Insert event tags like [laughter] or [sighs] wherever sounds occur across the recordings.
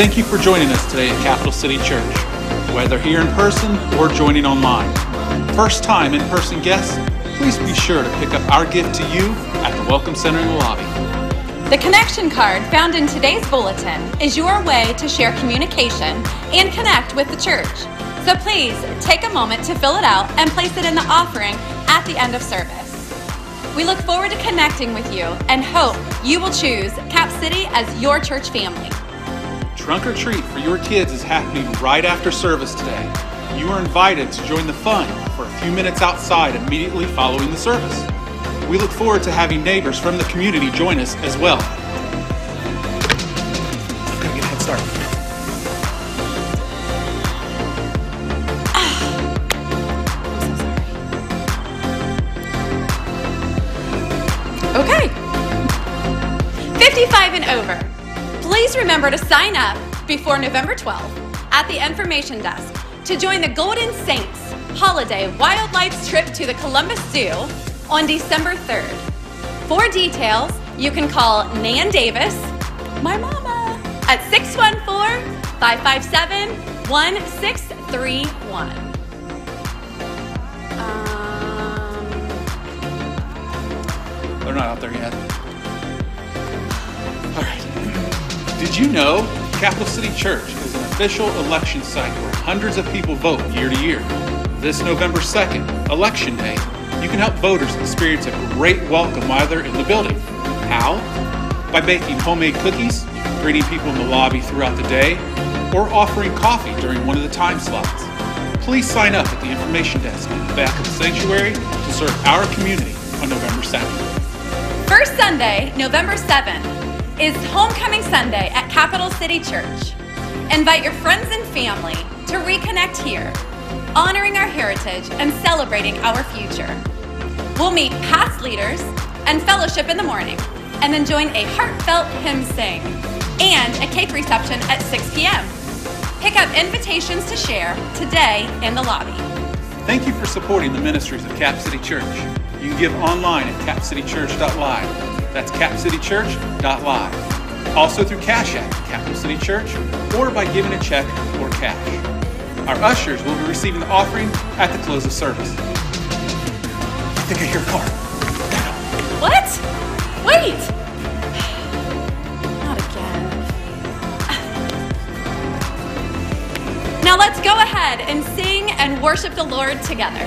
Thank you for joining us today at Capital City Church, whether here in person or joining online. First time in person guests, please be sure to pick up our gift to you at the Welcome Center in the lobby. The connection card found in today's bulletin is your way to share communication and connect with the church. So please take a moment to fill it out and place it in the offering at the end of service. We look forward to connecting with you and hope you will choose Cap City as your church family. Trunk or treat for your kids is happening right after service today. You are invited to join the fun for a few minutes outside immediately following the service. We look forward to having neighbors from the community join us as well. I'm gonna get a head start. Okay. 55 and over. Please remember to sign up before November 12th at the information desk to join the Golden Saints Holiday Wildlife Trip to the Columbus Zoo on December 3rd. For details, you can call Nan Davis, my mama, at 614 557 1631. Um, They're not out there yet. Did you know Capital City Church is an official election site where hundreds of people vote year to year? This November 2nd, Election Day, you can help voters experience a great welcome while they're in the building. How? By baking homemade cookies, greeting people in the lobby throughout the day, or offering coffee during one of the time slots. Please sign up at the information desk in the back of the sanctuary to serve our community on November 7th. First Sunday, November 7th, is Homecoming Sunday at Capital City Church. Invite your friends and family to reconnect here, honoring our heritage and celebrating our future. We'll meet past leaders and fellowship in the morning, and then join a heartfelt hymn sing and a cake reception at 6 p.m. Pick up invitations to share today in the lobby. Thank you for supporting the ministries of Cap City Church. You can give online at capcitychurch.live. That's capcitychurch.live. Also through Cash App, Capital City Church, or by giving a check or cash. Our ushers will be receiving the offering at the close of service. I think I hear a car. What? Wait! [sighs] Not again. [sighs] Now let's go ahead and sing and worship the Lord together.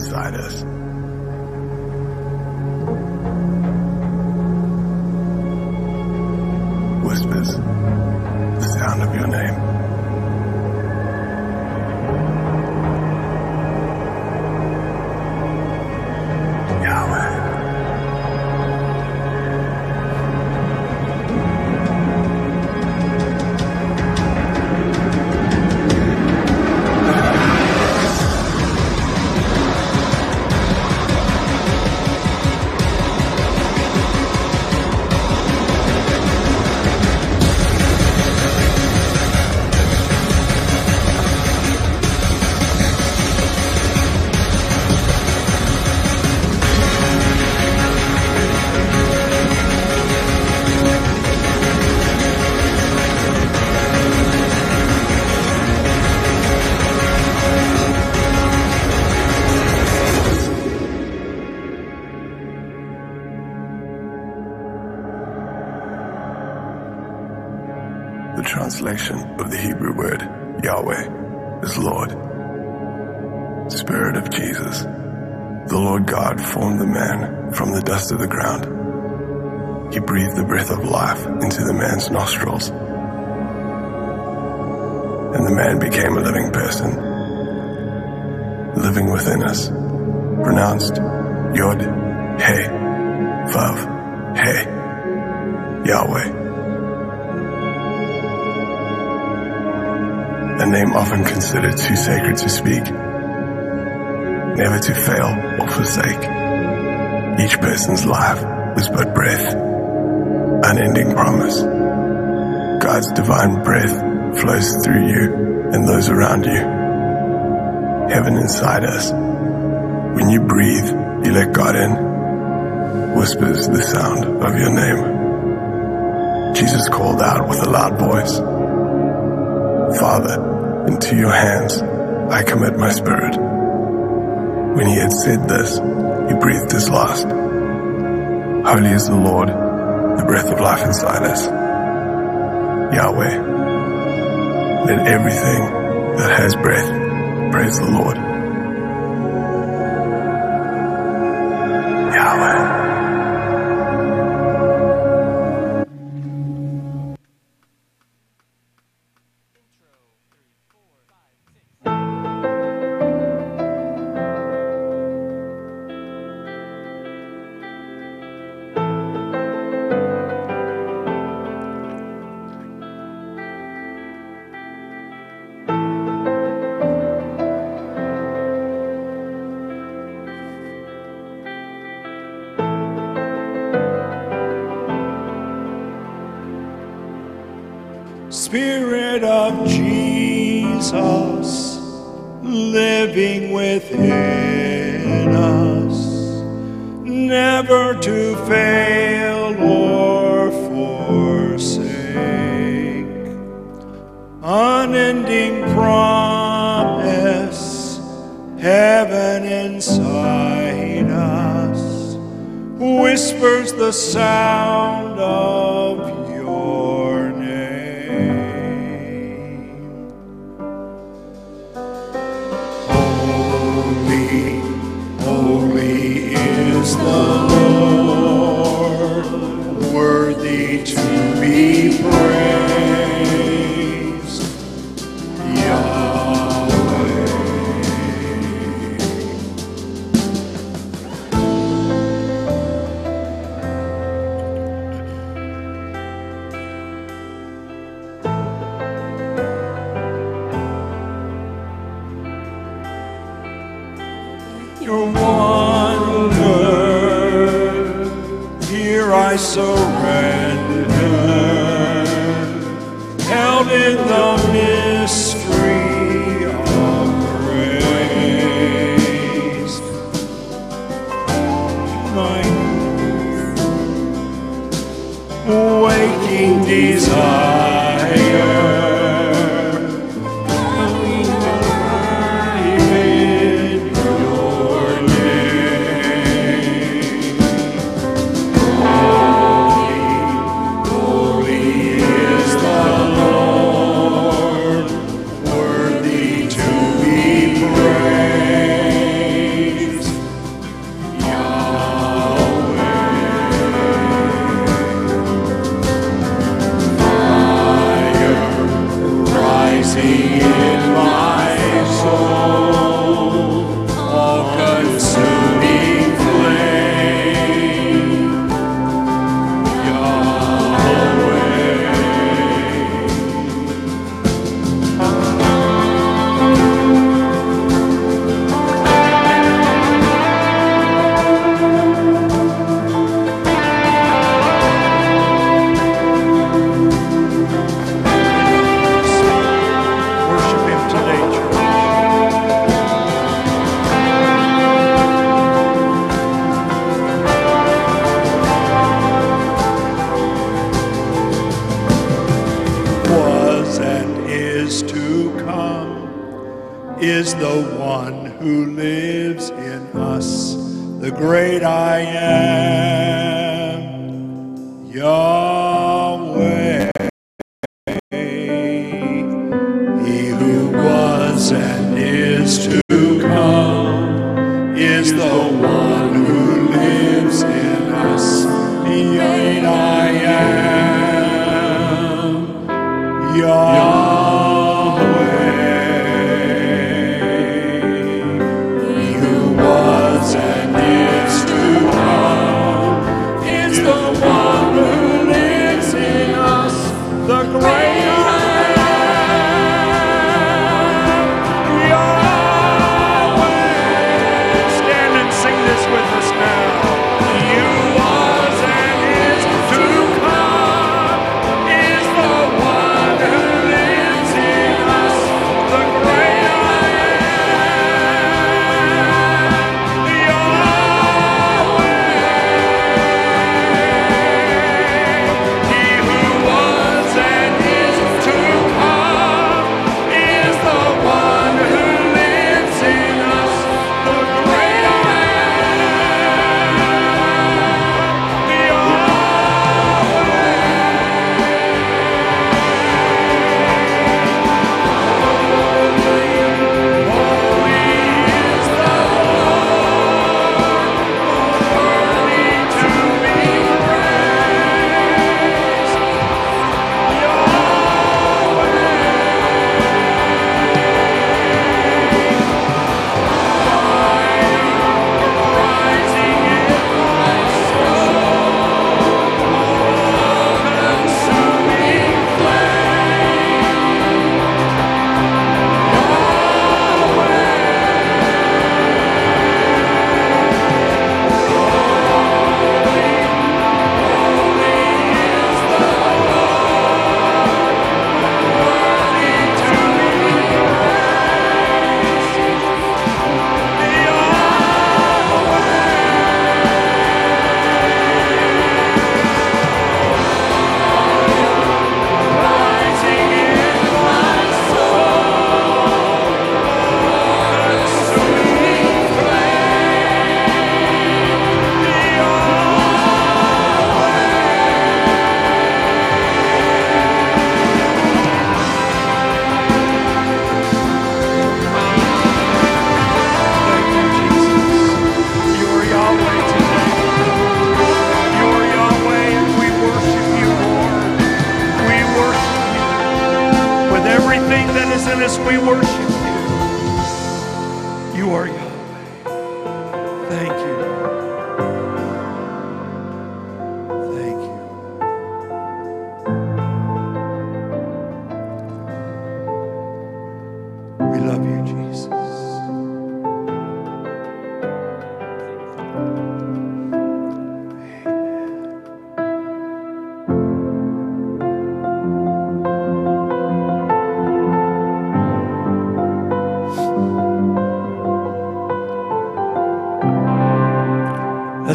inside us. to speak, never to fail or forsake. Each person's life was but breath, unending promise. God's divine breath flows through you and those around you. Heaven inside us. When you breathe, you let God in, whispers the sound of your name. Jesus called out with a loud voice, Father, into your hands I commit my spirit. When he had said this, he breathed his last. Holy is the Lord, the breath of life inside us. Yahweh. Let everything that has breath praise the Lord.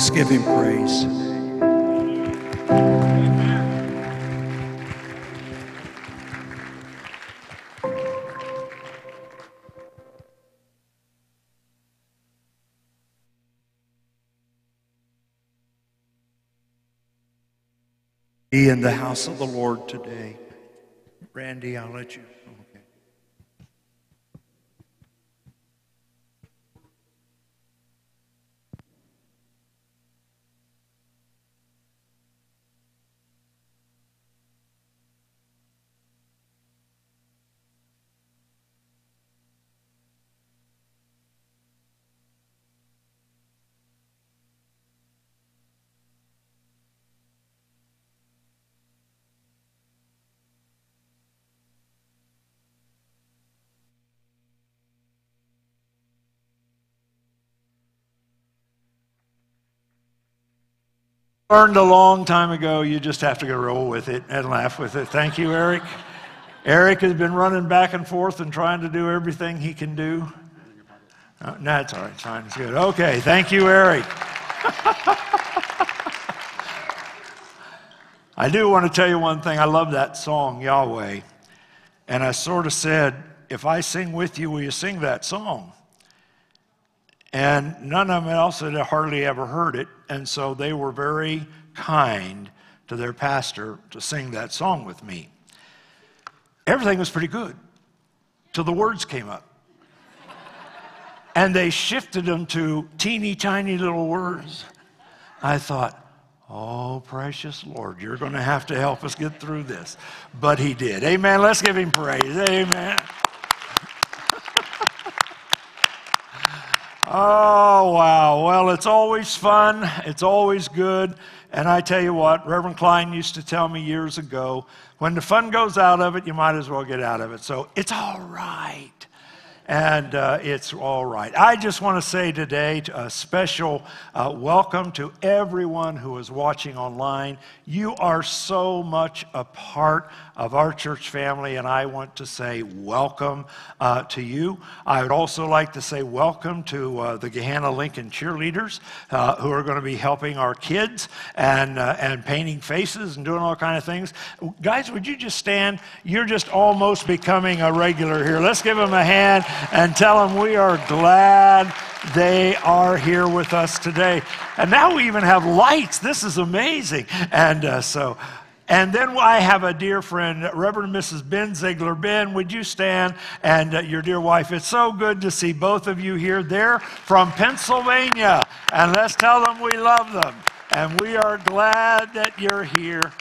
Let's give him praise. Be in the house of the Lord today. Randy, I'll let you. Learned a long time ago, you just have to go roll with it and laugh with it. Thank you, Eric. Eric has been running back and forth and trying to do everything he can do. Uh, no, it's all right. It's fine. It's good. Okay. Thank you, Eric. [laughs] I do want to tell you one thing. I love that song, Yahweh. And I sort of said, if I sing with you, will you sing that song? And none of them else had hardly ever heard it. And so they were very kind to their pastor to sing that song with me. Everything was pretty good till the words came up. And they shifted them to teeny tiny little words. I thought, oh, precious Lord, you're going to have to help us get through this. But he did. Amen. Let's give him praise. Amen. Oh, wow. Well, it's always fun. It's always good. And I tell you what, Reverend Klein used to tell me years ago when the fun goes out of it, you might as well get out of it. So it's all right. And uh, it's all right. I just want to say today a special uh, welcome to everyone who is watching online. You are so much a part of our church family, and I want to say welcome uh, to you. I would also like to say welcome to uh, the Gahanna Lincoln cheerleaders uh, who are going to be helping our kids and, uh, and painting faces and doing all kind of things. Guys, would you just stand? You're just almost becoming a regular here. Let's give them a hand and tell them we are glad they are here with us today. And now we even have lights. This is amazing. And uh, so, and then I have a dear friend, Reverend Mrs. Ben Ziegler. Ben, would you stand? And uh, your dear wife. It's so good to see both of you here. They're from Pennsylvania. And let's tell them we love them. And we are glad that you're here.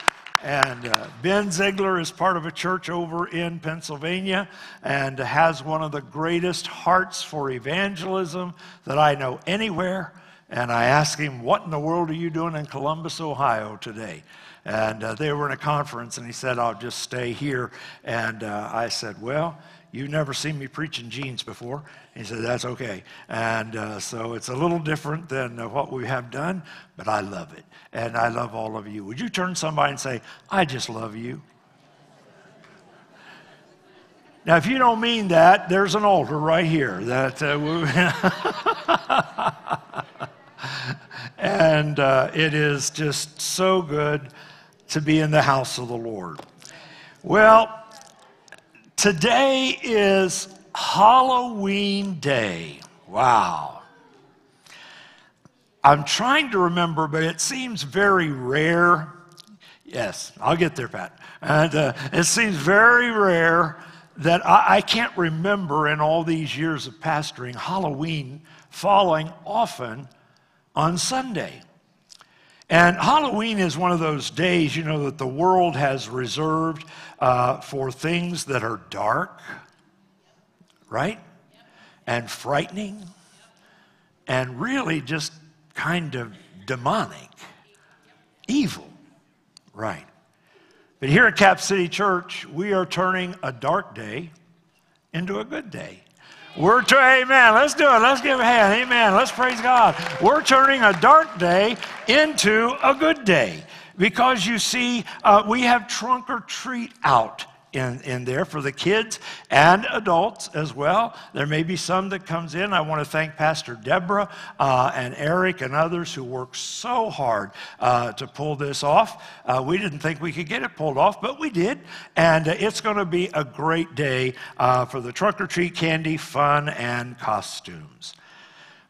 And uh, Ben Ziegler is part of a church over in Pennsylvania and has one of the greatest hearts for evangelism that I know anywhere. And I asked him, What in the world are you doing in Columbus, Ohio today? And uh, they were in a conference, and he said, I'll just stay here. And uh, I said, Well, You've never seen me preaching jeans before. He said, That's okay. And uh, so it's a little different than uh, what we have done, but I love it. And I love all of you. Would you turn somebody and say, I just love you? Now, if you don't mean that, there's an altar right here that uh, [laughs] and uh, it is just so good to be in the house of the Lord. Well, today is Halloween Day. Wow. I'm trying to remember, but it seems very rare. Yes, I'll get there, Pat. And uh, it seems very rare that I, I can't remember in all these years of pastoring Halloween falling often on Sunday. And Halloween is one of those days, you know, that the world has reserved uh, for things that are dark, right? And frightening, and really just kind of demonic, evil, right? But here at Cap City Church, we are turning a dark day into a good day. We're, tur- amen. Let's do it. Let's give a hand. Amen. Let's praise God. We're turning a dark day into a good day because you see, uh, we have trunk or treat out in, in there for the kids and adults as well. There may be some that comes in. I want to thank Pastor Deborah uh, and Eric and others who worked so hard uh, to pull this off. Uh, we didn't think we could get it pulled off, but we did. And uh, it's going to be a great day uh, for the trunk or treat candy, fun, and costumes.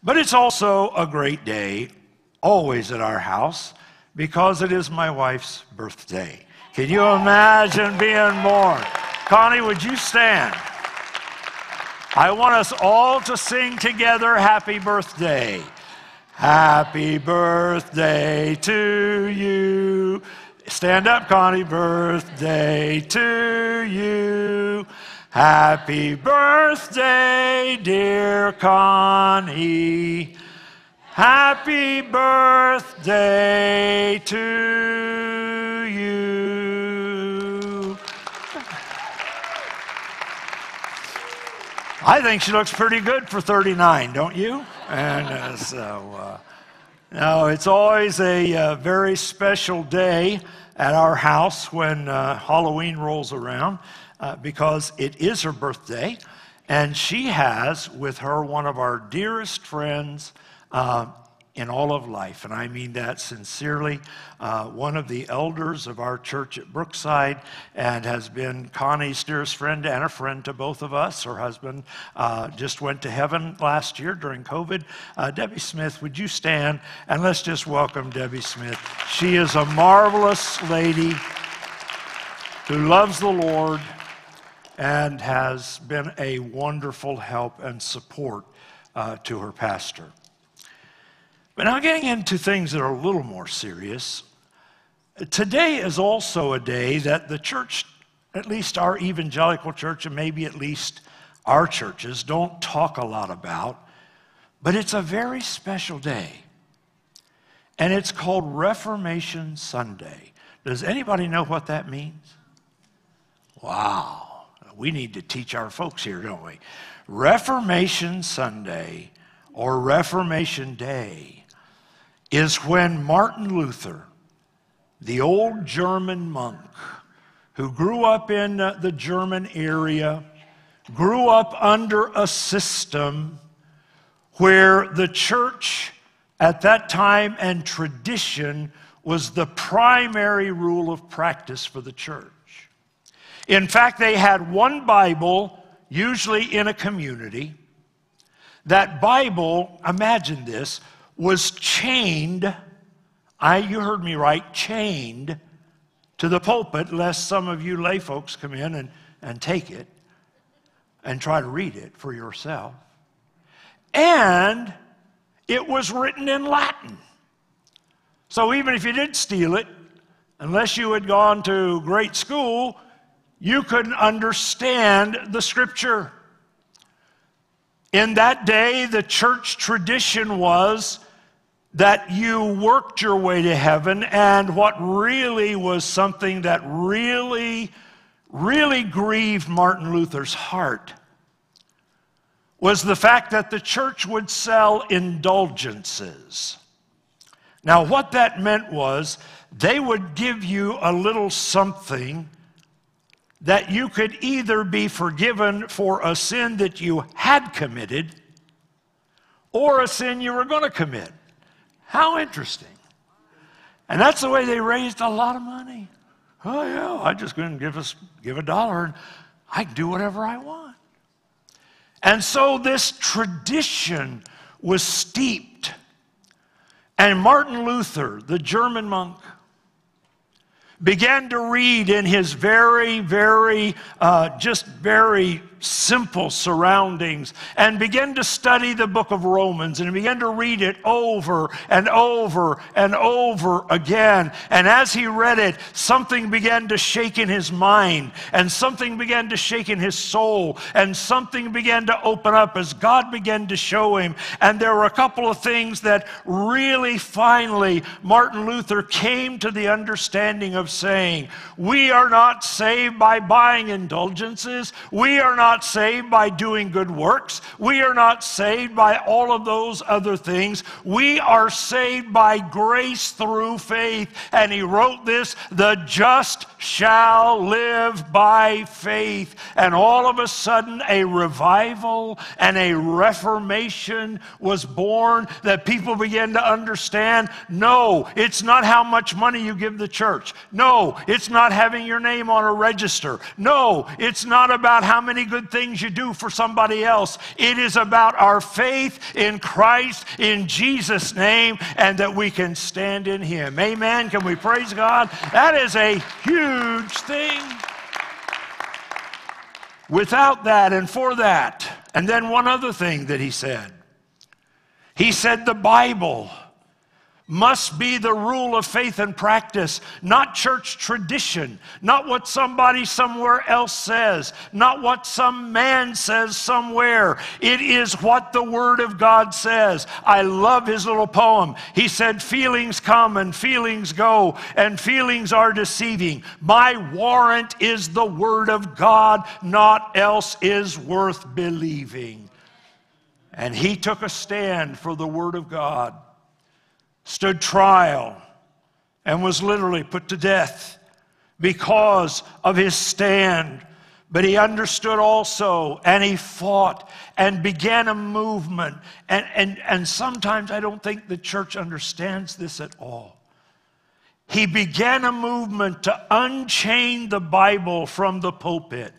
But it's also a great day, always at our house, because it is my wife's birthday. Can you imagine being born? Connie, would you stand? I want us all to sing together Happy Birthday. Happy birthday to you. Stand up, Connie. Birthday to you. Happy birthday, dear Connie. Happy birthday to you. I think she looks pretty good for 39, don't you? And uh, so, uh, it's always a uh, very special day at our house when uh, Halloween rolls around uh, because it is her birthday. And she has with her one of our dearest friends uh, in all of life. And I mean that sincerely. Uh, one of the elders of our church at Brookside and has been Connie's dearest friend and a friend to both of us. Her husband uh, just went to heaven last year during COVID. Uh, Debbie Smith, would you stand and let's just welcome Debbie Smith? She is a marvelous lady who loves the Lord and has been a wonderful help and support uh, to her pastor. But now, getting into things that are a little more serious, today is also a day that the church, at least our evangelical church, and maybe at least our churches, don't talk a lot about, but it's a very special day. And it's called Reformation Sunday. Does anybody know what that means? Wow. We need to teach our folks here, don't we? Reformation Sunday or Reformation Day is when Martin Luther, the old German monk who grew up in uh, the German area, grew up under a system where the church at that time and tradition was the primary rule of practice for the church. In fact, they had one Bible, usually in a community. That Bible, imagine this, was chained, I, you heard me right, chained to the pulpit, lest some of you lay folks come in and, and take it and try to read it for yourself. And it was written in Latin. So even if you did steal it, unless you had gone to great school, you couldn't understand the scripture. In that day, the church tradition was that you worked your way to heaven, and what really was something that really, really grieved Martin Luther's heart was the fact that the church would sell indulgences. Now, what that meant was they would give you a little something that you could either be forgiven for a sin that you had committed or a sin you were going to commit. How interesting. And that's the way they raised a lot of money. Oh, yeah, I just to give us give a dollar and I can do whatever I want. And so this tradition was steeped. And Martin Luther, the German monk, began to read in his very, very, uh, just very simple surroundings and began to study the book of Romans and began to read it over and over and over again. And as he read it, something began to shake in his mind and something began to shake in his soul and something began to open up as God began to show him. And there were a couple of things that really finally Martin Luther came to the understanding of saying, We are not saved by buying indulgences. We are not saved by doing good works. We are not saved by all of those other things. We are saved by grace through faith. And he wrote this the just shall live by faith. And all of a sudden, a revival and a reformation was born that people began to understand no, it's not how much money you give the church. No, it's not having your name on a register. No, it's not about how many good things you do for somebody else. It is about our faith in Christ, in Jesus' name, and that we can stand in Him. Amen. Can we praise God? That is a huge thing. Without that and for that. And then one other thing that he said. He said the Bible must be the rule of faith and practice, not church tradition, not what somebody somewhere else says, not what some man says somewhere. It is what the Word of God says. I love his little poem. He said, Feelings come and feelings go, and feelings are deceiving. My warrant is the Word of God, naught else is worth believing. And he took a stand for the Word of God stood trial and was literally put to death because of his stand. But he understood also and he fought and began a movement. And, and, and sometimes I don't think the church understands this at all. He began a movement to unchain the Bible from the pulpit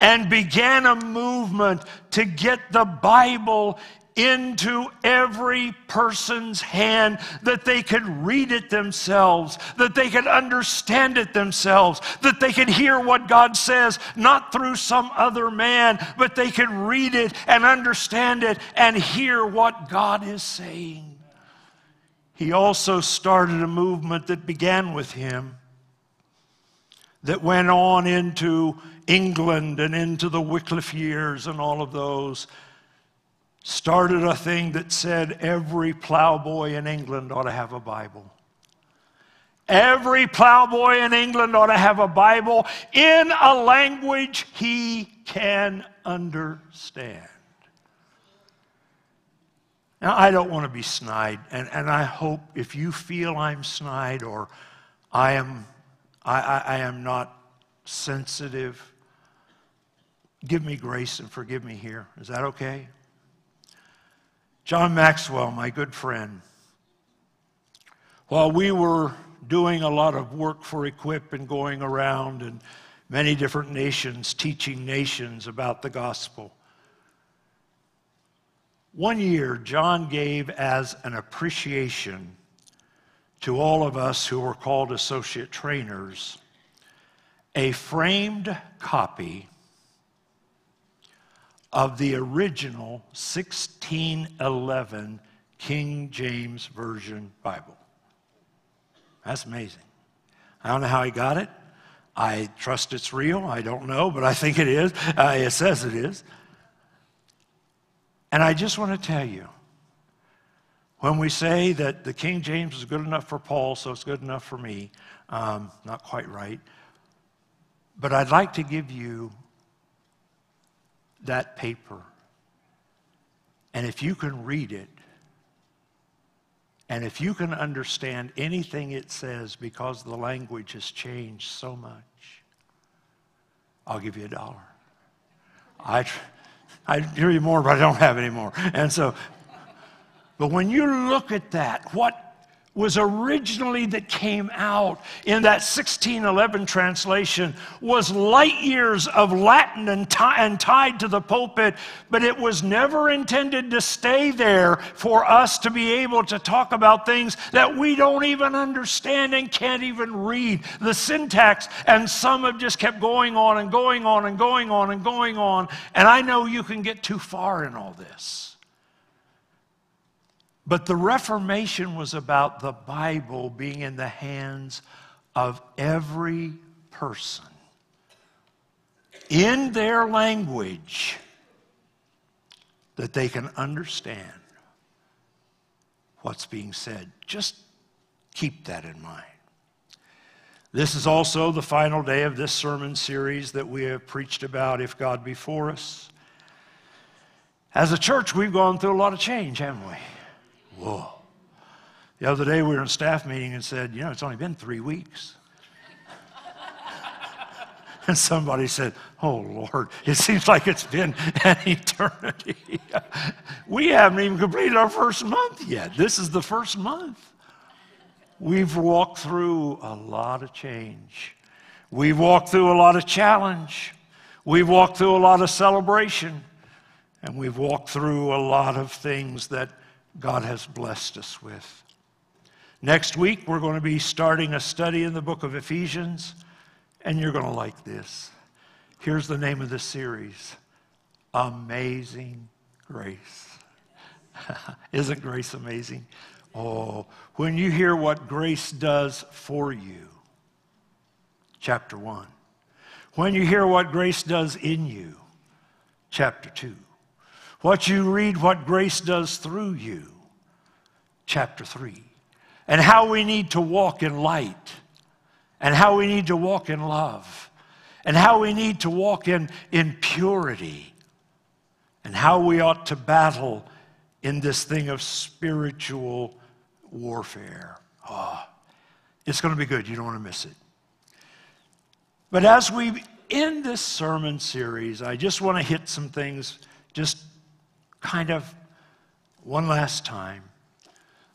and began a movement to get the Bible into every person's hand that they could read it themselves, that they could understand it themselves, that they could hear what God says, not through some other man, but they could read it and understand it and hear what God is saying. He also started a movement that began with him, that went on into England and into the Wycliffe years and all of those started a thing that said every plowboy in England ought to have a Bible. Every plowboy in England ought to have a Bible in a language he can understand. Now, I don't want to be snide, and, and I hope if you feel I'm snide or I am, I, I, I am not sensitive, give me grace and forgive me here. Is that okay? John Maxwell, my good friend, while we were doing a lot of work for Equip and going around in many different nations, teaching nations about the gospel, one year John gave as an appreciation to all of us who were called associate trainers a framed copy of the original 1611 King James Version Bible. That's amazing. I don't know how he got it. I trust it's real. I don't know, but I think it is. Uh, it says it is. And I just want to tell you when we say that the King James is good enough for Paul, so it's good enough for me, um, not quite right. But I'd like to give you that paper. And if you can read it, and if you can understand anything it says because the language has changed so much, I'll give you a dollar. I, I'd give you more, but I don't have any more. And so, but when you look at that, what, was originally that came out in that 1611 translation was light years of Latin and, ti- and tied to the pulpit, but it was never intended to stay there for us to be able to talk about things that we don't even understand and can't even read. The syntax, and some have just kept going on and going on and going on and going on, and I know you can get too far in all this. But the Reformation was about the Bible being in the hands of every person in their language that they can understand what's being said. Just keep that in mind. This is also the final day of this sermon series that we have preached about If God Be For Us. As a church, we've gone through a lot of change, haven't we? Whoa. The other day we were in staff meeting and said, you know, it's only been three weeks. [laughs] and somebody said, oh Lord, it seems like it's been [laughs] an eternity. we haven't even completed our first month yet. This is the first month. We've walked through a lot of change. We've walked through a lot of challenge. We've walked through a lot of celebration. And we've walked through a lot of things that God has blessed us with. Next week, we're going to be starting a study in the book of Ephesians, and you're going to like this. Here's the name of the series Amazing Grace. [laughs] Isn't grace amazing? Oh, when you hear what grace does for you, chapter 1. When you hear what grace does in you, chapter 2. What you read, what grace does through you, chapter 3. And how we need to walk in light, and how we need to walk in love, and how we need to walk in, in purity, and how we ought to battle in this thing of spiritual warfare. Oh, it's going to be good. You don't want to miss it. But as we end this sermon series, I just want to hit some things just kind of one last time.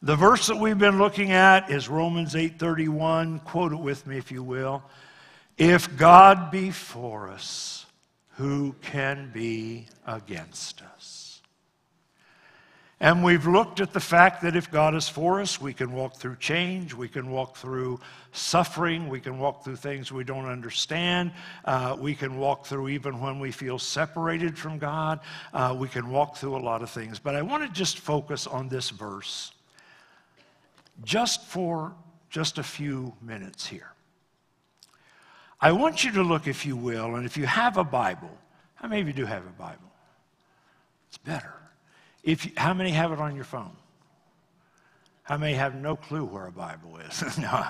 The verse that we've been looking at is Romans 8:31. Quote it with me if you will. If God be for us, who can be against us? And we've looked at the fact that if God is for us, we can walk through change, we can walk through suffering, we can walk through things we don't understand, uh, we can walk through even when we feel separated from God, uh, we can walk through a lot of things. But I want to just focus on this verse just for just a few minutes here. I want you to look, if you will, and if you have a Bible, how many of you do have a Bible? It's better. If you, how many have it on your phone? How many have no clue where a Bible is? [laughs] no,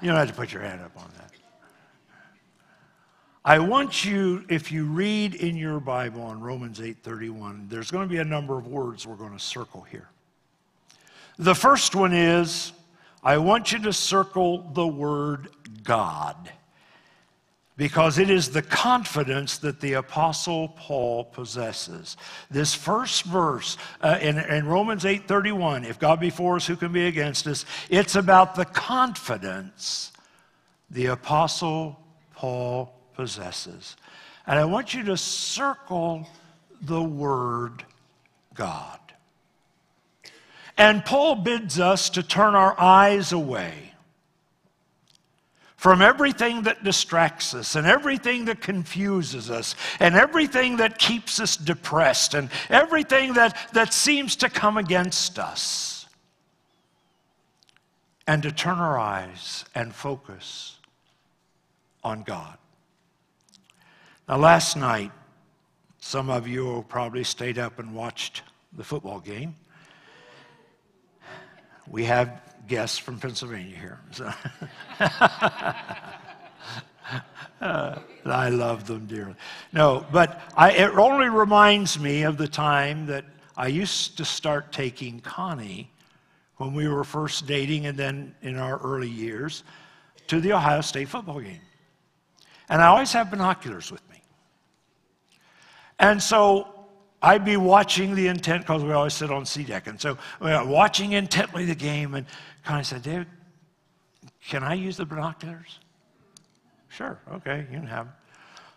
you don't have to put your hand up on that. I want you, if you read in your Bible on Romans 8:31, there's going to be a number of words we're going to circle here. The first one is I want you to circle the word God because it is the confidence that the Apostle Paul possesses. This first verse uh, in, in Romans 8:31, if God be for us, who can be against us? It's about the confidence the Apostle Paul possesses. And I want you to circle the word God. And Paul bids us to turn our eyes away from everything that distracts us and everything that confuses us and everything that keeps us depressed and everything that, that seems to come against us. And to turn our eyes and focus on God. Now, last night, some of you probably stayed up and watched the football game. We have guests from Pennsylvania here. So. uh, [laughs] I love them dearly. No, but I, it only reminds me of the time that I used to start taking Connie when we were first dating and then in our early years to the Ohio State football game. And I always have binoculars with me. And so I'd be watching the intent because we always sit on C deck, and so are watching intently the game. And Connie said, "David, can I use the binoculars?" Sure, okay, you can have them.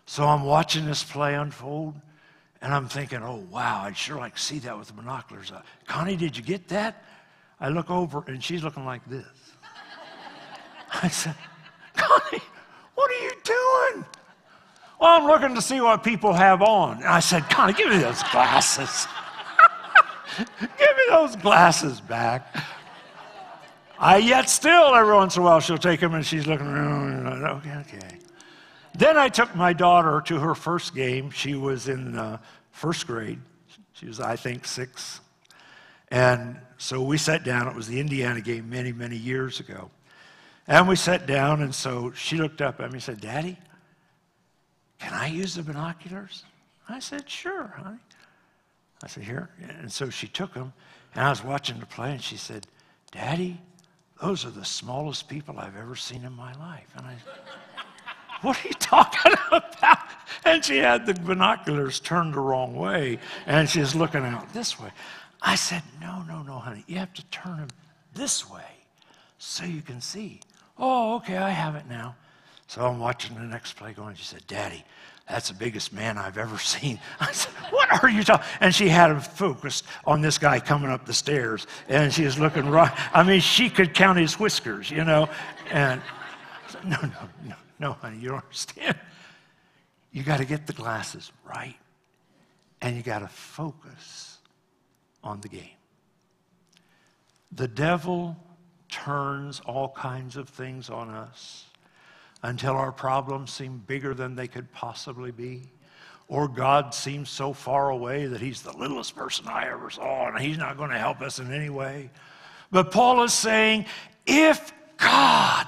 So I'm watching this play unfold, and I'm thinking, "Oh wow, I'd sure like to see that with the binoculars." Uh, Connie, did you get that? I look over, and she's looking like this. [laughs] I said, Connie, what are you doing? Well, I'm looking to see what people have on. And I said, Connie, give me those glasses. [laughs] give me those glasses back. I yet still, every once in a while, she'll take them and she's looking around. Okay, okay. Then I took my daughter to her first game. She was in uh, first grade. She was, I think, six. And so we sat down. It was the Indiana game many, many years ago. And we sat down, and so she looked up at me and said, Daddy, can I use the binoculars? I said, Sure, honey. I said, Here. And so she took them, and I was watching the play, and she said, Daddy, those are the smallest people I've ever seen in my life. And I what are you talking [laughs] about? And she had the binoculars turned the wrong way, and she's looking out this way. I said, No, no, no, honey. You have to turn them this way so you can see. Oh, okay, I have it now. So I'm watching the next play going. She said, Daddy, that's the biggest man I've ever [laughs] seen. I said, What are you talking? And she had him focused on this guy coming up the stairs. And she was looking right. I mean, she could count his whiskers, you know. And I said, No, no, no, no, honey, you don't understand. You got to get the glasses right. And you got to focus on the game. The devil turns all kinds of things on us until our problems seem bigger than they could possibly be. Or God seems so far away that he's the littlest person I ever saw and he's not going to help us in any way. But Paul is saying if God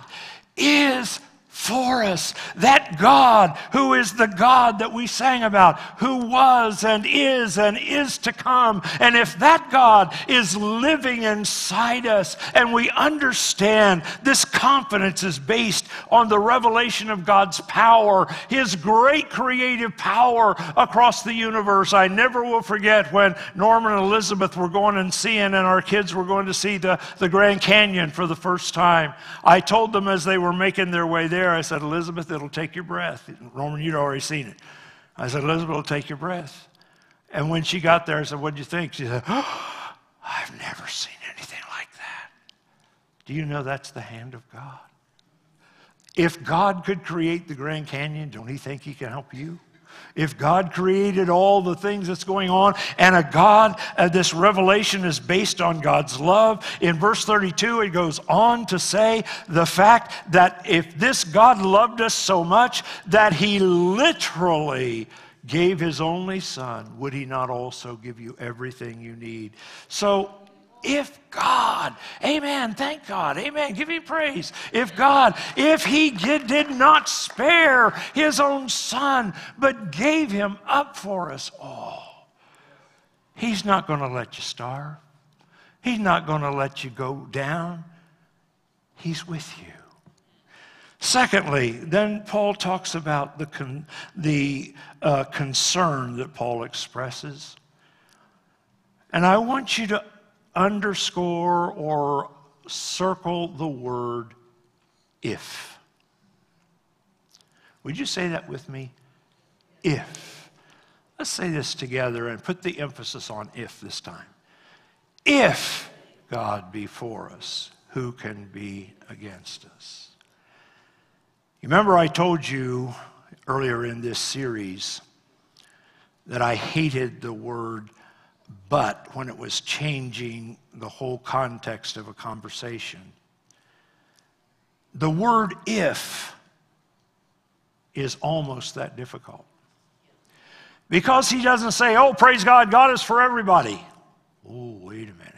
is for us. That God who is the God that we sang about, who was and is and is to come. And if that God is living inside us and we understand this confidence is based on the revelation of God's power, His great creative power across the universe. I never will forget when Norman and Elizabeth were going and seeing, and our kids were going to see the, the Grand Canyon for the first time. I told them as they were making their way there, I said, Elizabeth, it'll take your breath. Roman, you'd already seen it. I said, Elizabeth, it'll take your breath. And when she got there, I said, What do you think? She said, oh, I've never seen anything like that. Do you know that's the hand of God? If God could create the Grand Canyon, don't He think He can help you? If God created all the things that's going on, and a God, uh, this revelation is based on God's love. In verse 32, it goes on to say the fact that if this God loved us so much that he literally gave his only son, would he not also give you everything you need? So if God, amen, thank God, amen, give him praise. If God, if he did, not spare his own son, but gave him up for us all, he's not going to let you starve. He's not going to let you go down. He's with you. Secondly, then Paul talks about the, con- the uh, concern that Paul expresses. And I want you to underscore or circle the word if. Would you say that with me? If. Let's say this together and put the emphasis on if this time. If God be for us, who can be against us? You remember I told you earlier in this series that I hated the word but when it was changing the whole context of a conversation. The word if is almost that difficult. Because he doesn't say, oh, praise God, God is for everybody. Oh, wait a minute.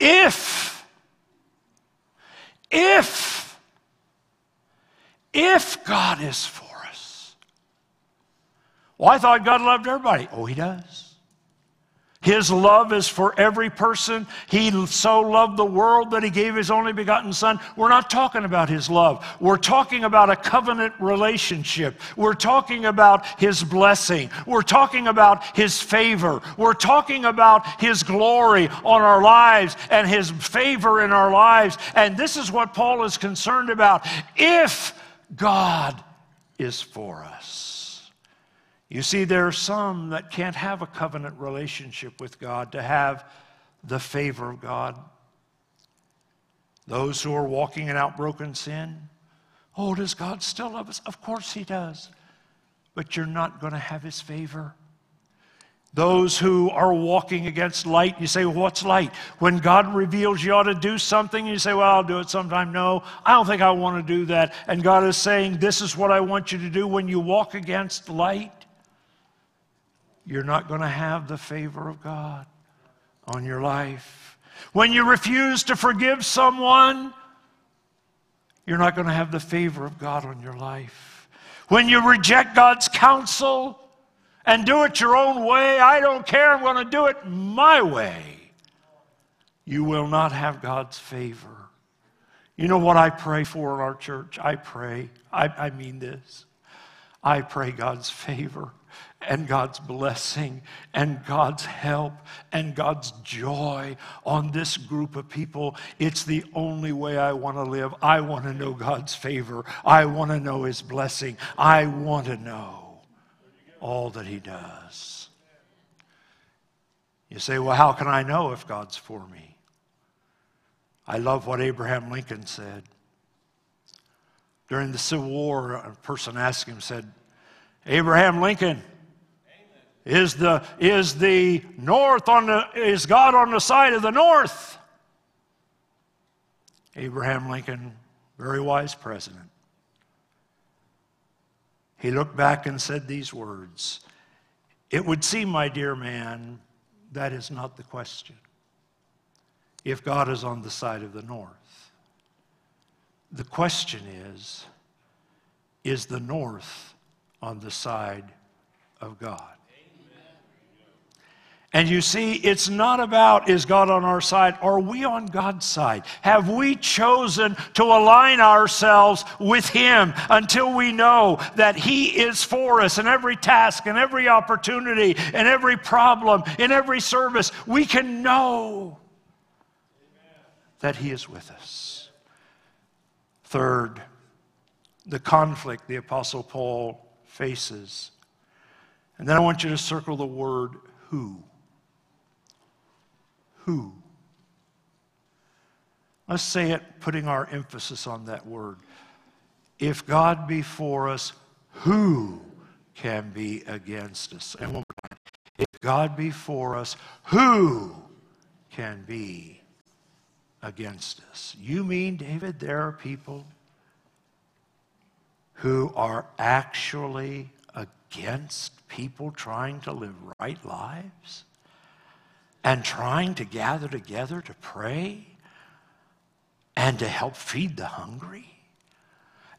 If, if, if God is for us. Well, I thought God loved everybody. Oh, he does. His love is for every person. He so loved the world that He gave His only begotten Son. We're not talking about His love. We're talking about a covenant relationship. We're talking about His blessing. We're talking about His favor. We're talking about His glory on our lives and His favor in our lives. And this is what Paul is concerned about. If God is for us. You see, there are some that can't have a covenant relationship with God to have the favor of God. Those who are walking in outbroken sin. Oh, does God still love us? Of course He does. But you're not going to have His favor. Those who are walking against light, you say, well, What's light? When God reveals you ought to do something, you say, Well, I'll do it sometime. No, I don't think I want to do that. And God is saying, This is what I want you to do. When you walk against light, you're not going to have the favor of God on your life. When you refuse to forgive someone, you're not going to have the favor of God on your life. When you reject God's counsel, and do it your own way. I don't care. I'm going to do it my way. You will not have God's favor. You know what I pray for in our church? I pray, I, I mean this. I pray God's favor and God's blessing and God's help and God's joy on this group of people. It's the only way I want to live. I want to know God's favor. I want to know His blessing. I want to know all that he does. You say, well, how can I know if God's for me? I love what Abraham Lincoln said. During the Civil War, a person asked him, said, Abraham Lincoln, is the, is the north on the, is God on the side of the north? Abraham Lincoln, very wise president, he looked back and said these words It would seem, my dear man, that is not the question. If God is on the side of the north, the question is Is the north on the side of God? And you see, it's not about is God on our side? Are we on God's side? Have we chosen to align ourselves with Him until we know that He is for us in every task, in every opportunity, in every problem, in every service? We can know that He is with us. Third, the conflict the Apostle Paul faces. And then I want you to circle the word who who. Let's say it putting our emphasis on that word. If God be for us, who can be against us? And one more time. If God be for us, who can be against us? You mean, David, there are people who are actually against people trying to live right lives? and trying to gather together to pray and to help feed the hungry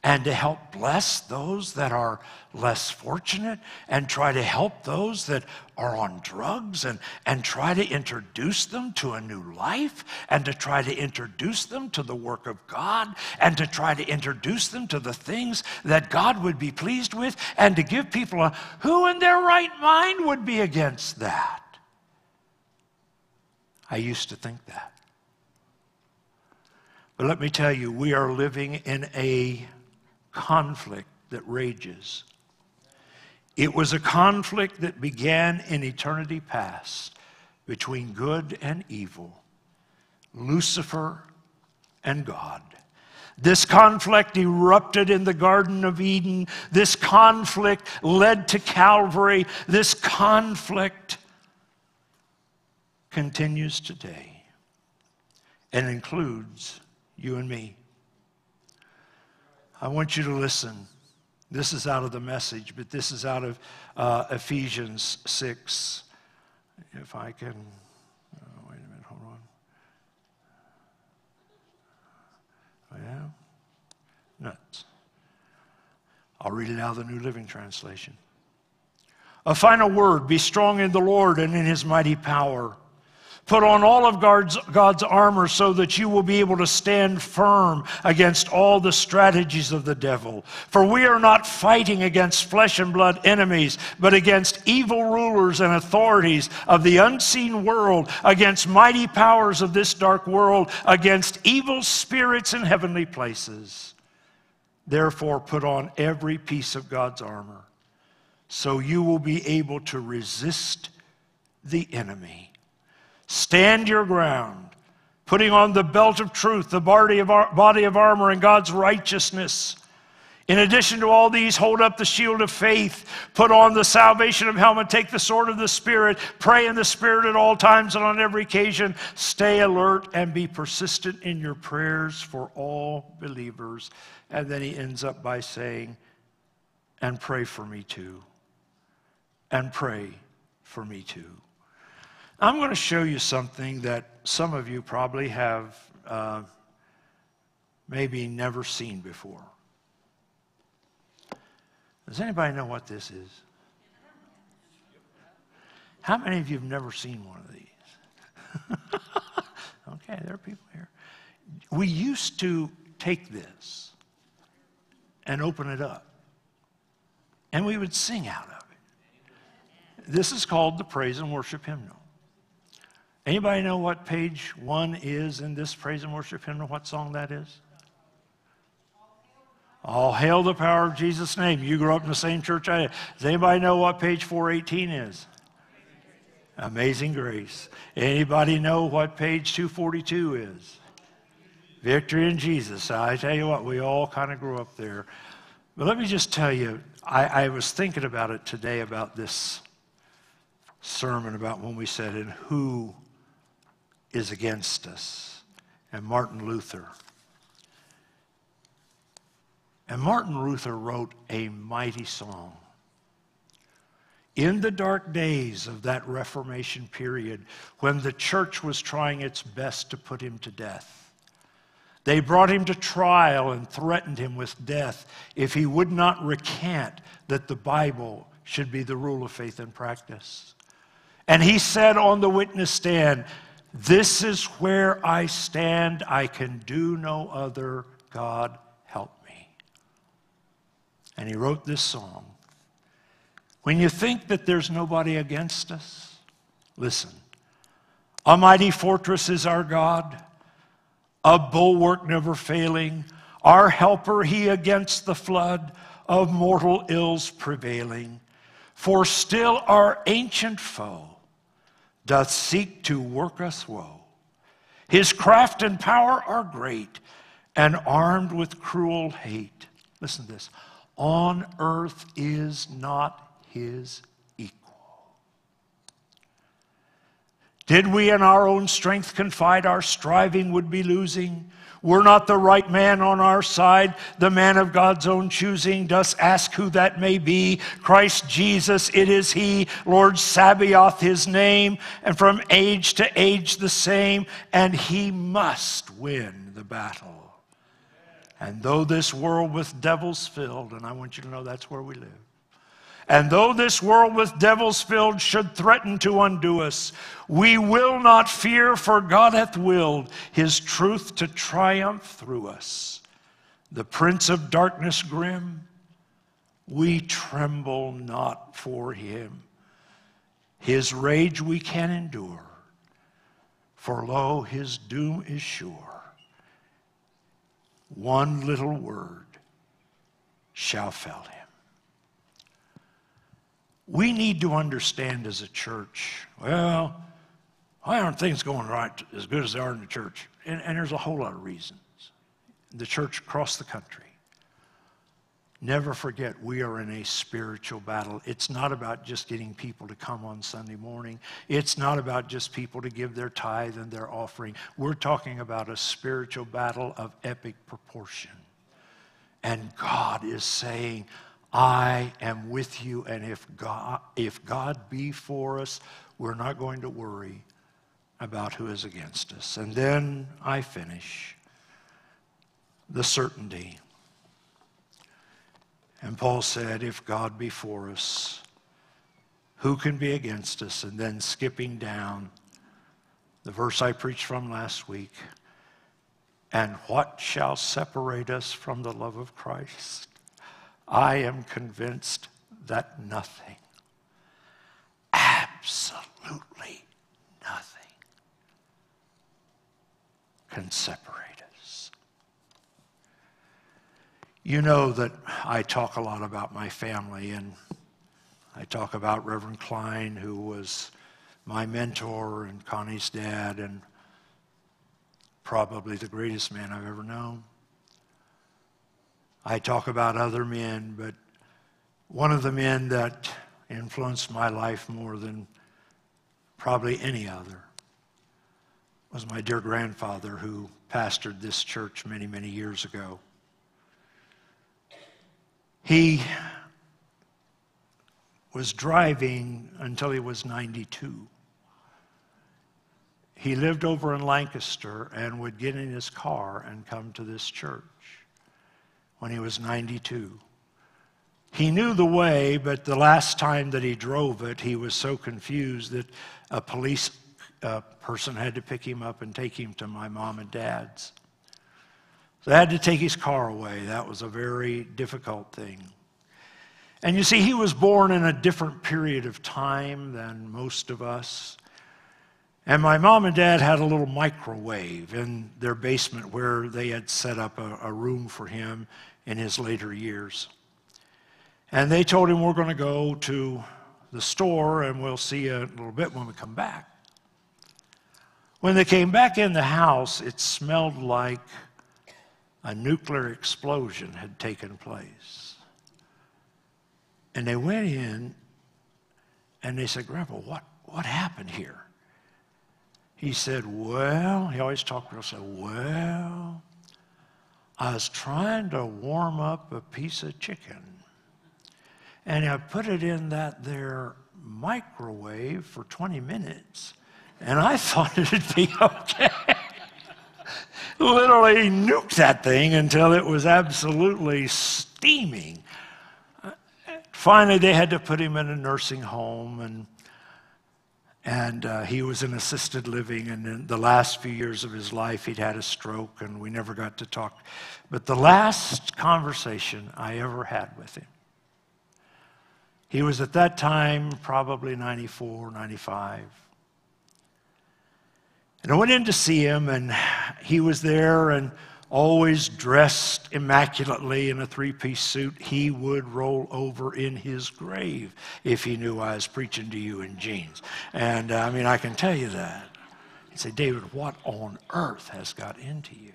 and to help bless those that are less fortunate and try to help those that are on drugs and, and try to introduce them to a new life and to try to introduce them to the work of God and to try to introduce them to the things that God would be pleased with and to give people a who in their right mind would be against that? I used to think that. But let me tell you, we are living in a conflict that rages. It was a conflict that began in eternity past between good and evil, Lucifer and God. This conflict erupted in the Garden of Eden. This conflict led to Calvary. This conflict continues today and includes you and me. I want you to listen. This is out of the message, but this is out of uh, Ephesians 6. If I can, oh, wait a minute, hold on. Oh, yeah? Nuts. I'll read it out of the New Living Translation. A final word be strong in the Lord and in his mighty power. Put on all of God's, God's, armor so that you will be able to stand firm against all the strategies of the devil. For we are not fighting against flesh and blood enemies, but against evil rulers and authorities of the unseen world, against mighty powers of this dark world, against evil spirits in heavenly places. Therefore, put on every piece of God's armor so you will be able to resist the enemy. Stand your ground, putting on the belt of truth, the body of, body of armor, and God's righteousness. In addition to all these, hold up the shield of faith, put on the salvation of helmet, take the sword of the Spirit, pray in the Spirit at all times and on every occasion. Stay alert and be persistent in your prayers for all believers. And then he ends up by saying, and pray for me too. And pray for me too. I'm going to show you something that some of you probably have uh, maybe never seen before. Does anybody know what this is? How many of you have never seen one of these? [laughs] okay, there are people here. We used to take this and open it up, and we would sing out of it. This is called the Praise and Worship Hymnal. Anybody know what page one is in this praise and worship hymn? What song that is? All hail the power of Jesus' name. You grew up in the same church I did. Does anybody know what page 418 is? Amazing grace. Anybody know what page 242 is? Victory in Jesus. I tell you what, we all kind of grew up there. But let me just tell you, I, I was thinking about it today about this sermon about when we said, and who is against us, and Martin Luther. And Martin Luther wrote a mighty song. In the dark days of that Reformation period, when the church was trying its best to put him to death, they brought him to trial and threatened him with death if he would not recant that the Bible should be the rule of faith and practice. And he said on the witness stand, this is where I stand. I can do no other. God, help me. And he wrote this song. When you think that there's nobody against us, listen. A mighty fortress is our God, a bulwark never failing, our helper, he against the flood of mortal ills prevailing. For still our ancient foe doth seek to work us woe. His craft and power are great, and armed with cruel hate. Listen to this on earth is not his equal. Did we in our own strength confide, our striving would be losing. We're not the right man on our side, the man of God's own choosing. Dost ask who that may be. Christ Jesus, it is He, Lord Sabaoth, His name, and from age to age the same, and He must win the battle. And though this world with devils filled, and I want you to know that's where we live, and though this world with devils filled should threaten to undo us, we will not fear, for God hath willed his truth to triumph through us. The prince of darkness grim, we tremble not for him. His rage we can endure, for lo, his doom is sure. One little word shall fell him. We need to understand as a church, well, why aren't things going right as good as they are in the church? And, and there's a whole lot of reasons. The church across the country. Never forget, we are in a spiritual battle. It's not about just getting people to come on Sunday morning. It's not about just people to give their tithe and their offering. We're talking about a spiritual battle of epic proportion. And God is saying, I am with you, and if God, if God be for us, we're not going to worry about who is against us. And then I finish the certainty. And Paul said, If God be for us, Who can be against us? And then skipping down, the verse I preached from last week. And what shall separate us from the love of Christ? I am convinced that nothing, absolutely nothing, can separate us. You know that I talk a lot about my family, and I talk about Reverend Klein, who was my mentor and Connie's dad, and probably the greatest man I've ever known. I talk about other men, but one of the men that influenced my life more than probably any other was my dear grandfather who pastored this church many, many years ago. He was driving until he was 92. He lived over in Lancaster and would get in his car and come to this church when he was 92. He knew the way, but the last time that he drove it, he was so confused that a police uh, person had to pick him up and take him to my mom and dad's. So they had to take his car away. That was a very difficult thing. And you see, he was born in a different period of time than most of us. And my mom and dad had a little microwave in their basement where they had set up a, a room for him in his later years. And they told him, We're going to go to the store and we'll see you a little bit when we come back. When they came back in the house, it smelled like a nuclear explosion had taken place. And they went in and they said, Grandpa, what, what happened here? He said, Well, he always talked real slow. Well, I was trying to warm up a piece of chicken. And I put it in that there microwave for 20 minutes. And I [laughs] thought it'd be okay. [laughs] Literally nuked that thing until it was absolutely steaming. Uh, finally, they had to put him in a nursing home, and, and uh, he was in assisted living. And in the last few years of his life, he'd had a stroke, and we never got to talk. But the last conversation I ever had with him, he was at that time probably 94, 95. And I went in to see him, and he was there and always dressed immaculately in a three piece suit. He would roll over in his grave if he knew I was preaching to you in jeans. And uh, I mean, I can tell you that. He'd say, David, what on earth has got into you?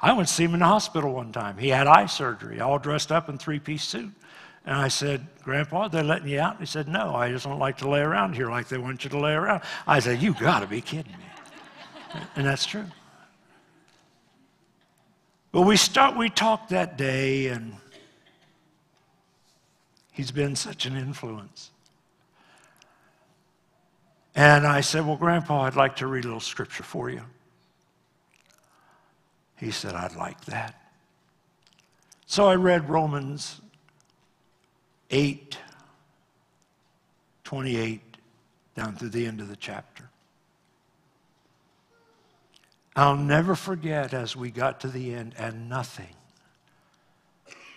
I went to see him in the hospital one time. He had eye surgery, all dressed up in three piece suit. And I said, Grandpa, they're letting you out? And he said, No, I just don't like to lay around here like they want you to lay around. I said, You got to be kidding me. And that's true. But we start, we talked that day, and he's been such an influence. And I said, Well, Grandpa, I'd like to read a little scripture for you. He said, I'd like that. So I read Romans 8, 28, down through the end of the chapter. I'll never forget as we got to the end, and nothing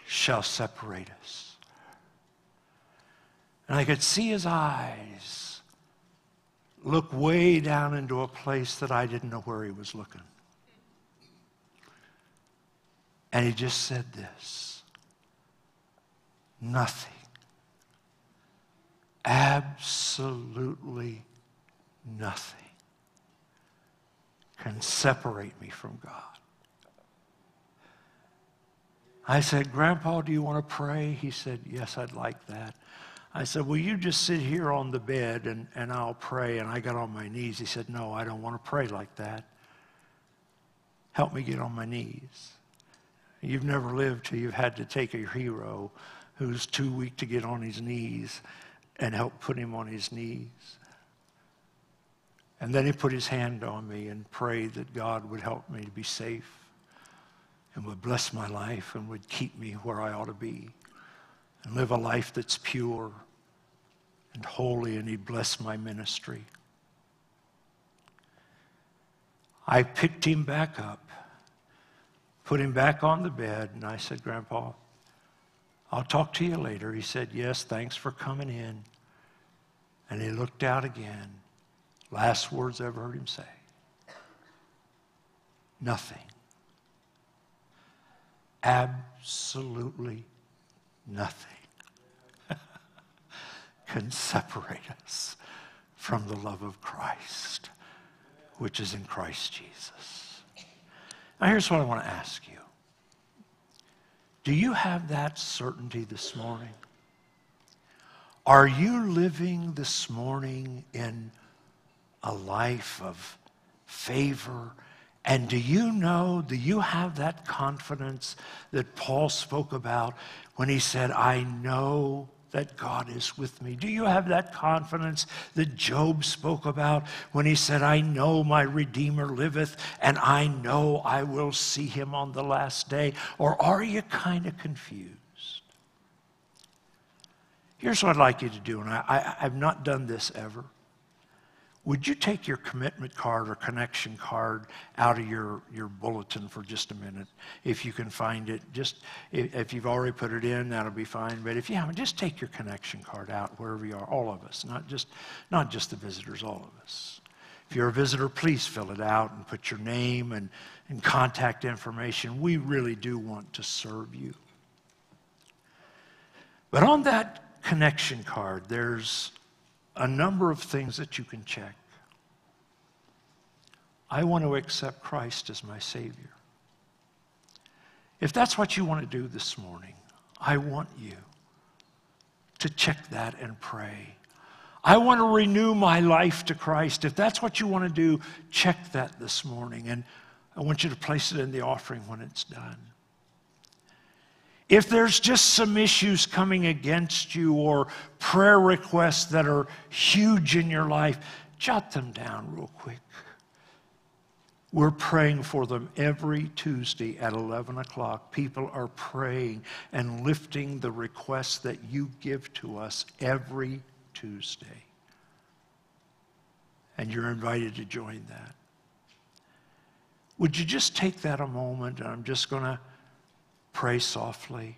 shall separate us. And I could see his eyes look way down into a place that I didn't know where he was looking. And he just said this nothing, absolutely nothing can separate me from God. I said, Grandpa, do you want to pray? He said, Yes, I'd like that. I said, Will you just sit here on the bed and, and I'll pray? And I got on my knees. He said, No, I don't want to pray like that. Help me get on my knees. You've never lived till you've had to take a hero who's too weak to get on his knees and help put him on his knees. And then he put his hand on me and prayed that God would help me to be safe and would bless my life and would keep me where I ought to be and live a life that's pure and holy, and He'd bless my ministry. I picked him back up, put him back on the bed, and I said, Grandpa, I'll talk to you later. He said, Yes, thanks for coming in. And he looked out again. Last words I ever heard him say nothing. Absolutely nothing [laughs] can separate us from the love of Christ, which is in Christ Jesus. Now, here's what I want to ask you Do you have that certainty this morning? Are you living this morning in a life of favor? And do you know, do you have that confidence that Paul spoke about when he said, I know that God is with me? Do you have that confidence that Job spoke about when he said, I know my Redeemer liveth and I know I will see him on the last day? Or are you kind of confused? Here's what I'd like you to do, and I, I, I've not done this ever. Would you take your commitment card or connection card out of your, your bulletin for just a minute? If you can find it, just if, you've already put it in, that'll be fine. But if you haven't, just take your connection card out wherever you are, all of us, not just, not just the visitors, all of us. If you're a visitor, please fill it out and put your name and, and contact information. We really do want to serve you. But on that connection card, there's a number of things that you can check. I want to accept Christ as my Savior. If that's what you want to do this morning, I want you to check that and pray. I want to renew my life to Christ. If that's what you want to do, check that this morning. And I want you to place it in the offering when it's done. If there's just some issues coming against you or prayer requests that are huge in your life, jot them down real quick. We're praying for them every Tuesday at 11 o'clock. People are praying and lifting the requests that you give to us every Tuesday. And you're invited to join that. Would you just take that a moment? I'm just going to pray softly.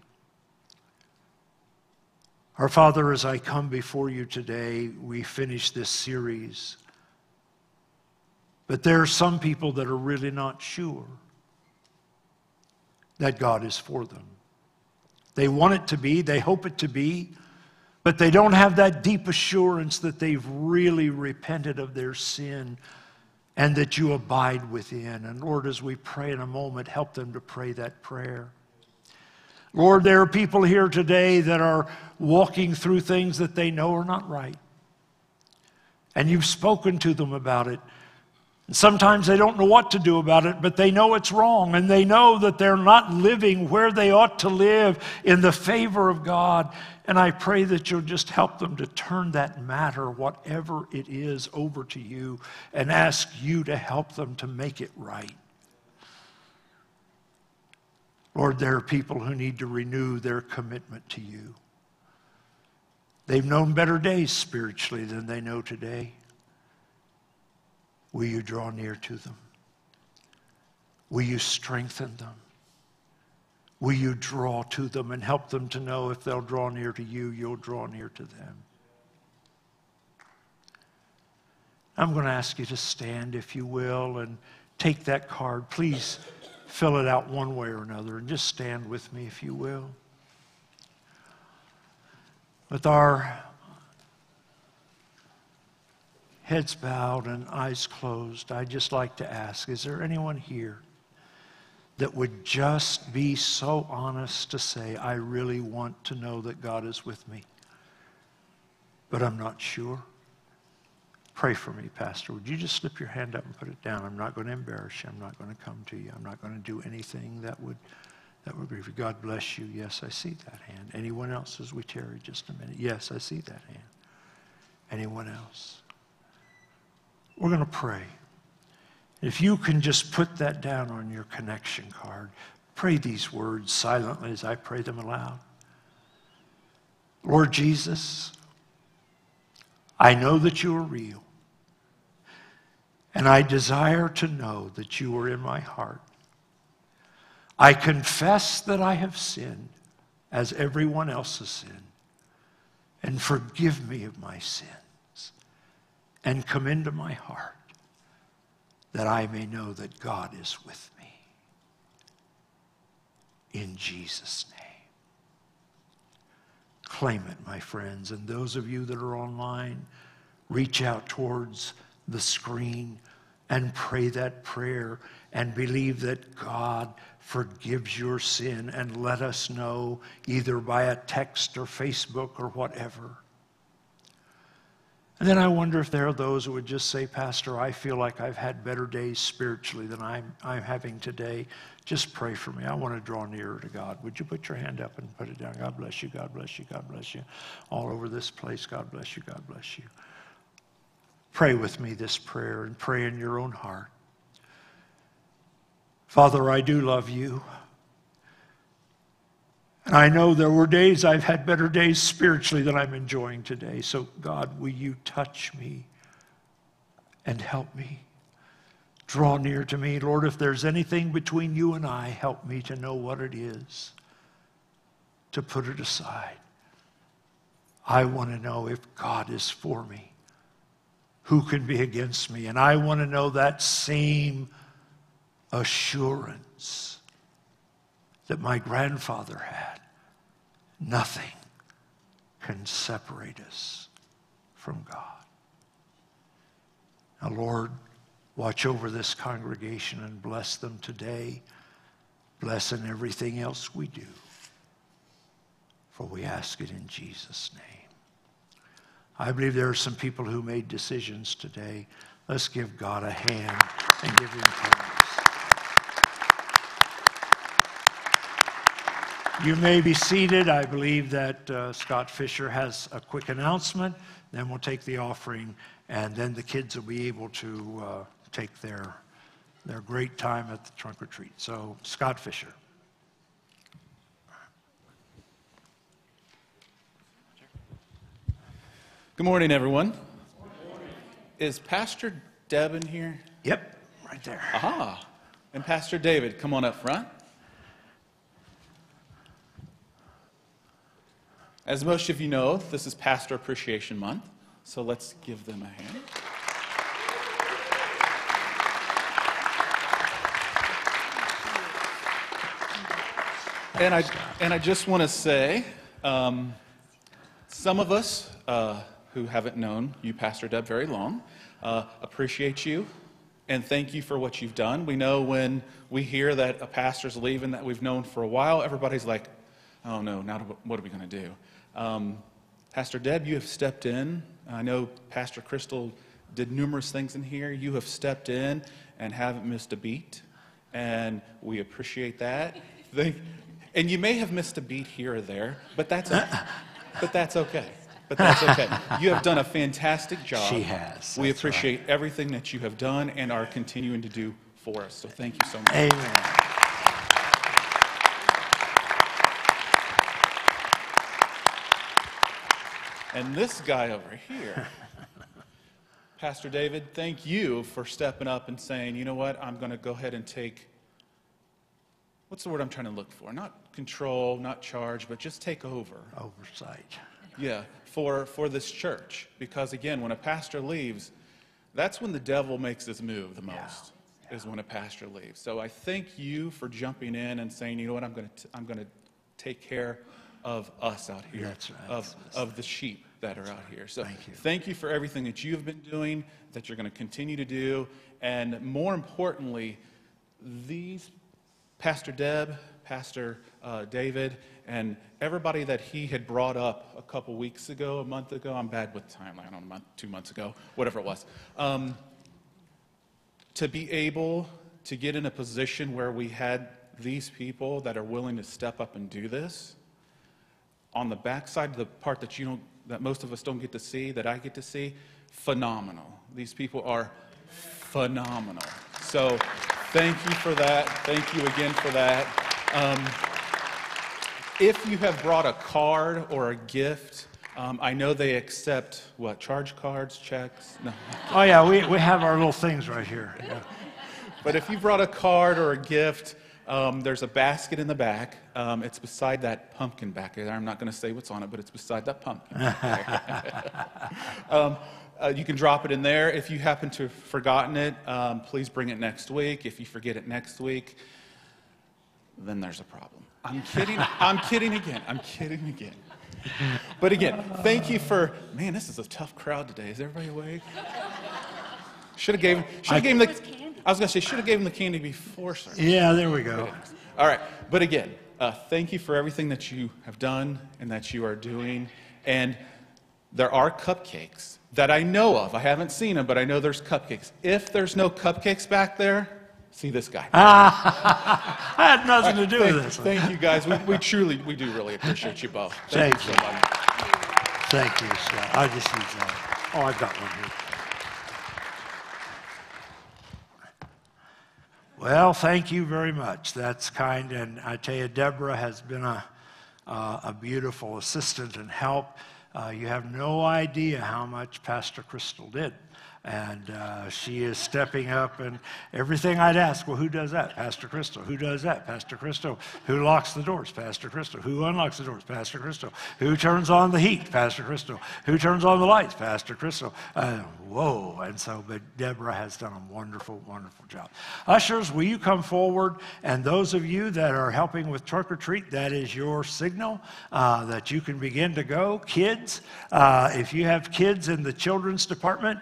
Our Father, as I come before you today, we finish this series. But there are some people that are really not sure that God is for them. They want it to be, they hope it to be, but they don't have that deep assurance that they've really repented of their sin and that you abide within. And Lord, as we pray in a moment, help them to pray that prayer. Lord, there are people here today that are walking through things that they know are not right. And you've spoken to them about it. And sometimes they don't know what to do about it, but they know it's wrong. And they know that they're not living where they ought to live in the favor of God. And I pray that you'll just help them to turn that matter, whatever it is, over to you and ask you to help them to make it right. Lord, there are people who need to renew their commitment to you. They've known better days spiritually than they know today. Will you draw near to them? Will you strengthen them? Will you draw to them and help them to know if they'll draw near to you, you'll draw near to them? I'm going to ask you to stand, if you will, and take that card. Please fill it out one way or another and just stand with me, if you will. With our heads bowed and eyes closed, I'd just like to ask is there anyone here that would just be so honest to say, I really want to know that God is with me, but I'm not sure? Pray for me, Pastor. Would you just slip your hand up and put it down? I'm not going to embarrass you. I'm not going to come to you. I'm not going to do anything that would that would grieve you. God bless you. Yes, I see that hand. Anyone else as we tarry just a minute? Yes, I see that hand. Anyone else? We're going to pray. If you can just put that down on your connection card, pray these words silently as I pray them aloud. Lord Jesus, I know that you are real. And I desire to know that you are in my heart. I confess that I have sinned as everyone else has sinned. And forgive me of my sins. And come into my heart that I may know that God is with me. In Jesus' name. Claim it, my friends. And those of you that are online, reach out towards the screen and pray that prayer and believe that God forgives your sin and let us know either by a text or Facebook or whatever. And then I wonder if there are those who would just say, Pastor, I feel like I've had better days spiritually than I'm, I'm having today. Just pray for me. I want to draw nearer to God. Would you put your hand up and put it down? God bless you. God bless you. God bless you. All over this place, God bless you. God bless you. Pray with me this prayer and pray in your own heart. Father, I do love you. And I know there were days I've had better days spiritually than I'm enjoying today. So, God, will you touch me and help me? Draw near to me. Lord, if there's anything between you and I, help me to know what it is, to put it aside. I want to know if God is for me, who can be against me? And I want to know that same assurance that my grandfather had. Nothing can separate us from God. Now, Lord, watch over this congregation and bless them today. Bless in everything else we do. For we ask it in Jesus' name. I believe there are some people who made decisions today. Let's give God a hand and give him praise. You may be seated. I believe that uh, Scott Fisher has a quick announcement. Then we'll take the offering, and then the kids will be able to uh, take their, their great time at the trunk or treat. So, Scott Fisher. Good morning, everyone. Is Pastor Deb in here? Yep, right there. Aha. And Pastor David, come on up front. As most of you know, this is Pastor Appreciation Month, so let's give them a hand. And I, and I just want to say, um, some of us uh, who haven't known you, Pastor Deb, very long, uh, appreciate you and thank you for what you've done. We know when we hear that a pastor's leaving that we've known for a while, everybody's like, oh no, now what are we going to do? Um, Pastor Deb, you have stepped in. I know Pastor Crystal did numerous things in here. You have stepped in and haven't missed a beat, and we appreciate that. And you may have missed a beat here or there, but that's [laughs] but that's okay. But that's okay. You have done a fantastic job. She has, We that's appreciate everything that you have done and are continuing to do for us. So thank you so much. Amen. And this guy over here, [laughs] Pastor David, thank you for stepping up and saying, you know what, I'm going to go ahead and take, what's the word I'm trying to look for? Not control, not charge, but just take over. Oversight. Yeah, for, for this church. Because again, when a pastor leaves, that's when the devil makes his move the most, is when a pastor leaves. So I thank you for jumping in and saying, you know what, I'm going to, I'm going to take care of us out here, right. of, of the sheep that are out here. So Thank you. thank you for everything that you've been doing, that you're going to continue to do, and more importantly, these Pastor Deb, Pastor uh, David, and everybody that he had brought up a couple weeks ago, a month ago. I'm bad with timeline. Two months ago, whatever it was. Um, to be able to get in a position where we had these people that are willing to step up and do this on the backside, the part that you don't, that most of us don't get to see, that I get to see, phenomenal. These people are phenomenal. So thank you for that. Thank you again for that. Um, if you have brought a card or a gift, Um, I know they accept what charge cards, checks. No. [laughs] Oh, yeah, we, we have our little things right here. Yeah. But if you brought a card or a gift, um, there's a basket in the back. Um, it's beside that pumpkin back there. I'm not going to say what's on it, but it's beside that pumpkin. [laughs] [laughs] um, uh, you can drop it in there. If you happen to have forgotten it, um, please bring it next week. If you forget it next week, then there's a problem. I'm kidding. I'm kidding again. I'm kidding again. But again, thank you for man. This is a tough crowd today. Is everybody awake? Should have gave. Should have gave him the. I was gonna say should have gave him the candy before service. Yeah, there we go. All right, but again, uh, thank you for everything that you have done and that you are doing. And there are cupcakes that I know of. I haven't seen them, but I know there's cupcakes. If there's no cupcakes back there, see this guy. Ah, [laughs] I had nothing to do thank, with this. thank you guys. We, we truly, we do really appreciate you both. Thank you so much. Thank you, Scott. I just use that. Oh, I've got one here. Well, thank you very much. That's kind. And I tell you, Deborah has been a, uh, a beautiful assistant and help. Uh, you have no idea how much Pastor Crystal did. And uh, she is stepping up, and everything I'd ask, well, who does that? Pastor Crystal. Who does that? Pastor Crystal. Who locks the doors? Pastor Crystal. Who unlocks the doors? Pastor Crystal. Who turns on the heat? Pastor Crystal. Who turns on the lights? Pastor Crystal. Uh, whoa. And so, but Deborah has done a wonderful, wonderful job. Ushers, will you come forward? And those of you that are helping with trunk or treat, that is your signal uh, that you can begin to go. Kids, uh, if you have kids in the children's department,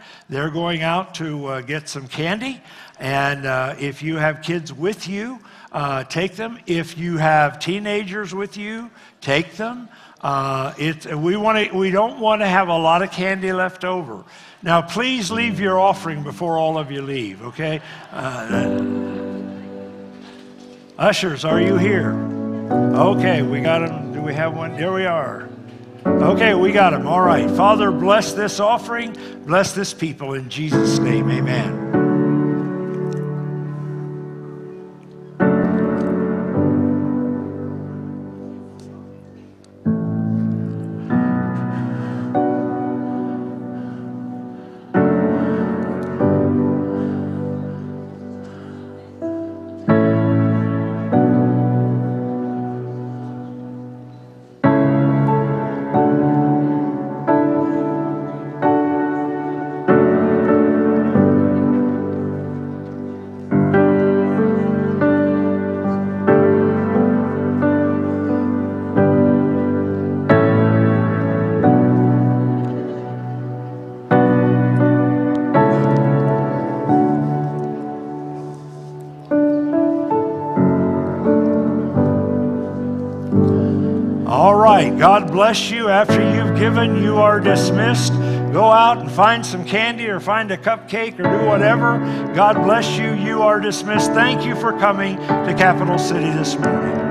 they're going out to uh, get some candy. And uh, if you have kids with you, uh, take them. If you have teenagers with you, take them. Uh, it, we, wanna, we don't want to have a lot of candy left over. Now, please leave your offering before all of you leave, okay? Uh, ushers, are you here? Okay, we got them. Do we have one? There we are. Okay, we got him. All right. Father, bless this offering. Bless this people in Jesus' name. Amen. Bless you. After you've given, you are dismissed. Go out and find some candy or find a cupcake or do whatever. God bless you. You are dismissed. Thank you for coming to Capital City this morning.